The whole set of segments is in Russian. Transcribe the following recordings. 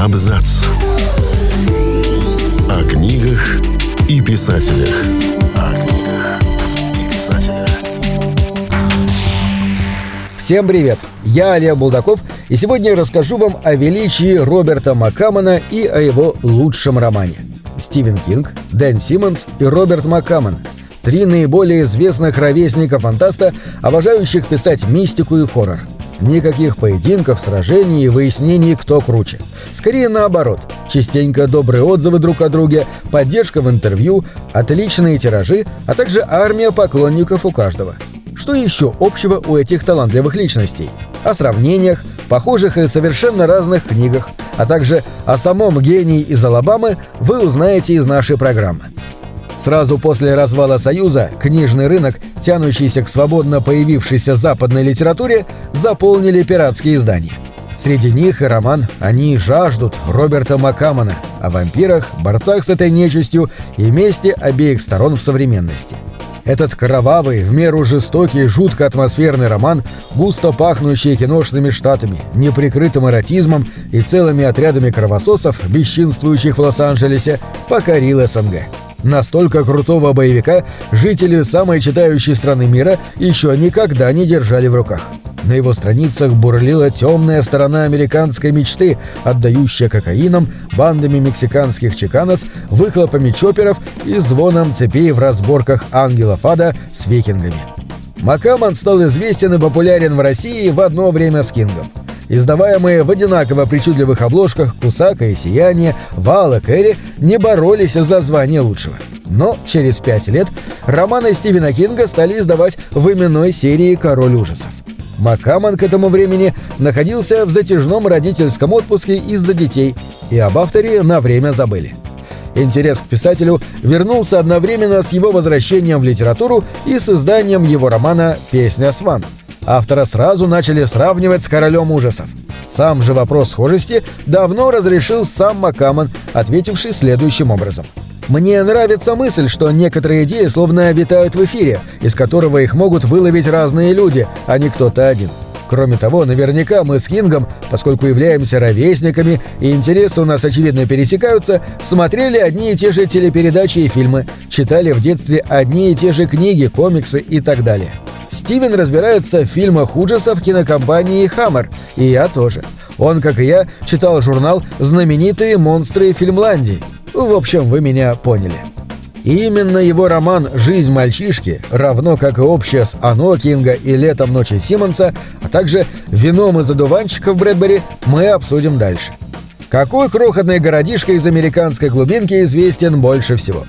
Абзац. О книгах и писателях. О книгах и писателях. Всем привет! Я Олег Булдаков, и сегодня я расскажу вам о величии Роберта Маккамона и о его лучшем романе. Стивен Кинг, Дэн Симмонс и Роберт Маккамон – три наиболее известных ровесника фантаста, обожающих писать мистику и хоррор. Никаких поединков, сражений и выяснений, кто круче. Скорее наоборот. Частенько добрые отзывы друг о друге, поддержка в интервью, отличные тиражи, а также армия поклонников у каждого. Что еще общего у этих талантливых личностей? О сравнениях, похожих и совершенно разных книгах, а также о самом гении из Алабамы вы узнаете из нашей программы. Сразу после развала Союза книжный рынок, тянущийся к свободно появившейся западной литературе, заполнили пиратские издания. Среди них и роман «Они жаждут» Роберта Маккамона о вампирах, борцах с этой нечистью и месте обеих сторон в современности. Этот кровавый, в меру жестокий, жутко атмосферный роман, густо пахнущий киношными штатами, неприкрытым эротизмом и целыми отрядами кровососов, бесчинствующих в Лос-Анджелесе, покорил СНГ. Настолько крутого боевика жители самой читающей страны мира еще никогда не держали в руках. На его страницах бурлила темная сторона американской мечты, отдающая кокаином, бандами мексиканских чеканос, выхлопами чоперов и звоном цепей в разборках ангелов ада с викингами. Макаман стал известен и популярен в России в одно время с Кингом издаваемые в одинаково причудливых обложках «Кусака» и «Сияние», «Вал» и «Кэрри» не боролись за звание лучшего. Но через пять лет романы Стивена Кинга стали издавать в именной серии «Король ужасов». Маккамон к этому времени находился в затяжном родительском отпуске из-за детей, и об авторе на время забыли. Интерес к писателю вернулся одновременно с его возвращением в литературу и с изданием его романа «Песня Сван», автора сразу начали сравнивать с королем ужасов. Сам же вопрос схожести давно разрешил сам Маккамон, ответивший следующим образом. «Мне нравится мысль, что некоторые идеи словно витают в эфире, из которого их могут выловить разные люди, а не кто-то один. Кроме того, наверняка мы с Кингом, поскольку являемся ровесниками и интересы у нас очевидно пересекаются, смотрели одни и те же телепередачи и фильмы, читали в детстве одни и те же книги, комиксы и так далее. Стивен разбирается в фильмах ужасов кинокомпании «Хаммер», и я тоже. Он, как и я, читал журнал «Знаменитые монстры Фильмландии». В общем, вы меня поняли. И именно его роман «Жизнь мальчишки», равно как и общее с «Оно» Кинга и «Летом ночи Симмонса», а также «Вином из одуванчиков» Брэдбери, мы обсудим дальше. Какой крохотный городишко из американской глубинки известен больше всего?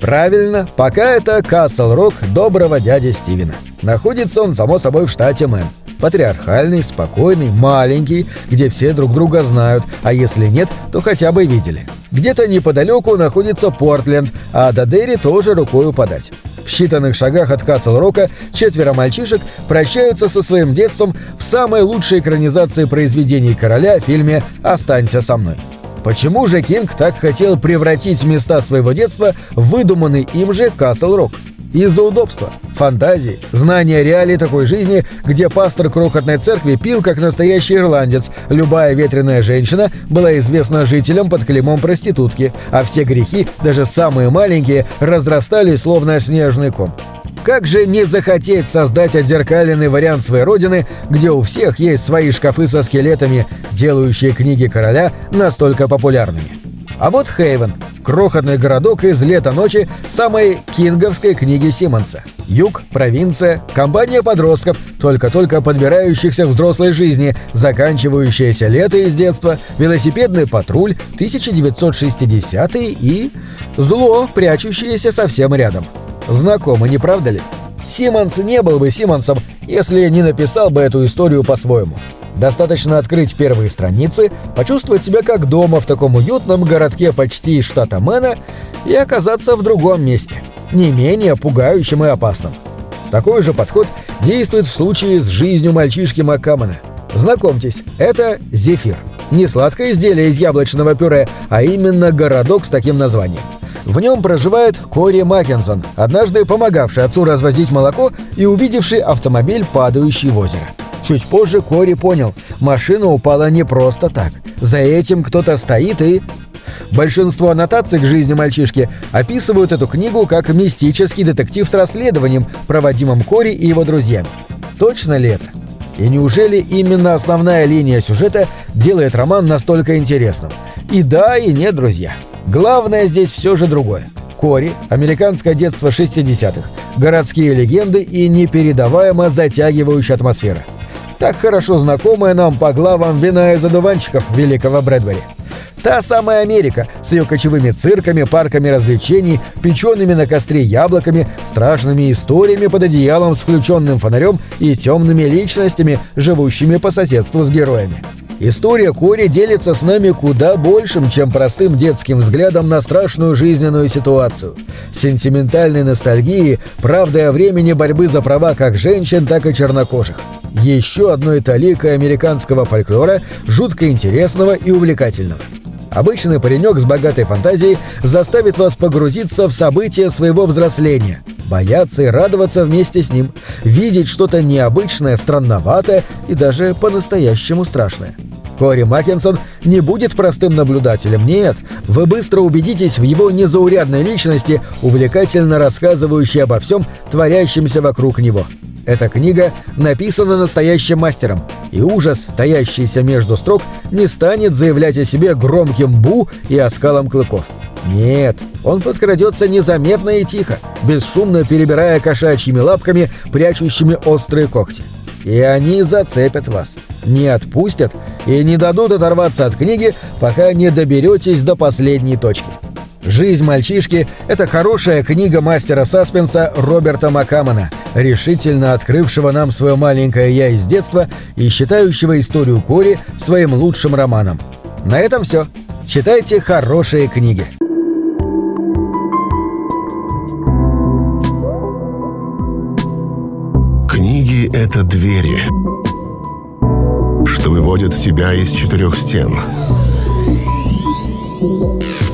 Правильно, пока это Касл-Рок доброго дяди Стивена. Находится он, само собой, в штате Мэн. Патриархальный, спокойный, маленький, где все друг друга знают, а если нет, то хотя бы видели. Где-то неподалеку находится Портленд, а до Дерри тоже рукою подать. В считанных шагах от Касл-Рока четверо мальчишек прощаются со своим детством в самой лучшей экранизации произведений короля в фильме «Останься со мной». Почему же Кинг так хотел превратить места своего детства в выдуманный им же Касл-Рок? Из-за удобства, фантазии, знания реалий такой жизни, где пастор крохотной церкви пил как настоящий ирландец, любая ветреная женщина была известна жителям под клеймом проститутки, а все грехи, даже самые маленькие, разрастались словно снежный ком. Как же не захотеть создать отзеркаленный вариант своей родины, где у всех есть свои шкафы со скелетами, делающие книги короля настолько популярными? А вот Хейвен – крохотный городок из «Лета ночи» самой кинговской книги Симмонса. Юг, провинция, компания подростков, только-только подбирающихся взрослой жизни, заканчивающееся лето из детства, велосипедный патруль, 1960 и... зло, прячущееся совсем рядом. Знакомо, не правда ли? Симмонс не был бы Симмонсом, если не написал бы эту историю по-своему. Достаточно открыть первые страницы, почувствовать себя как дома в таком уютном городке почти из штата Мэна и оказаться в другом месте, не менее пугающим и опасным. Такой же подход действует в случае с жизнью мальчишки Маккамона. Знакомьтесь, это Зефир. Не сладкое изделие из яблочного пюре, а именно городок с таким названием. В нем проживает Кори Маккенсон, однажды помогавший отцу развозить молоко и увидевший автомобиль, падающий в озеро. Чуть позже Кори понял, машина упала не просто так. За этим кто-то стоит и... Большинство аннотаций к жизни мальчишки описывают эту книгу как мистический детектив с расследованием, проводимым Кори и его друзьями. Точно ли это? И неужели именно основная линия сюжета делает роман настолько интересным? И да, и нет, друзья. Главное здесь все же другое. Кори, американское детство 60-х, городские легенды и непередаваемо затягивающая атмосфера. Так хорошо знакомая нам по главам вина из одуванчиков великого Брэдбери. Та самая Америка с ее кочевыми цирками, парками развлечений, печеными на костре яблоками, страшными историями под одеялом с включенным фонарем и темными личностями, живущими по соседству с героями. История Кори делится с нами куда большим, чем простым детским взглядом на страшную жизненную ситуацию. Сентиментальной ностальгии, правдой о времени борьбы за права как женщин, так и чернокожих. Еще одной таликой американского фольклора, жутко интересного и увлекательного. Обычный паренек с богатой фантазией заставит вас погрузиться в события своего взросления, бояться и радоваться вместе с ним, видеть что-то необычное, странноватое и даже по-настоящему страшное. Кори Маккинсон не будет простым наблюдателем, нет. Вы быстро убедитесь в его незаурядной личности, увлекательно рассказывающей обо всем, творящемся вокруг него. Эта книга написана настоящим мастером, и ужас, таящийся между строк, не станет заявлять о себе громким «бу» и оскалом клыков. Нет, он подкрадется незаметно и тихо, бесшумно перебирая кошачьими лапками, прячущими острые когти. И они зацепят вас, не отпустят и не дадут оторваться от книги, пока не доберетесь до последней точки. «Жизнь мальчишки» — это хорошая книга мастера саспенса Роберта Макамана, решительно открывшего нам свое маленькое «я» из детства и считающего историю Кори своим лучшим романом. На этом все. Читайте хорошие книги. Книги — это двери, что выводят тебя из четырех стен —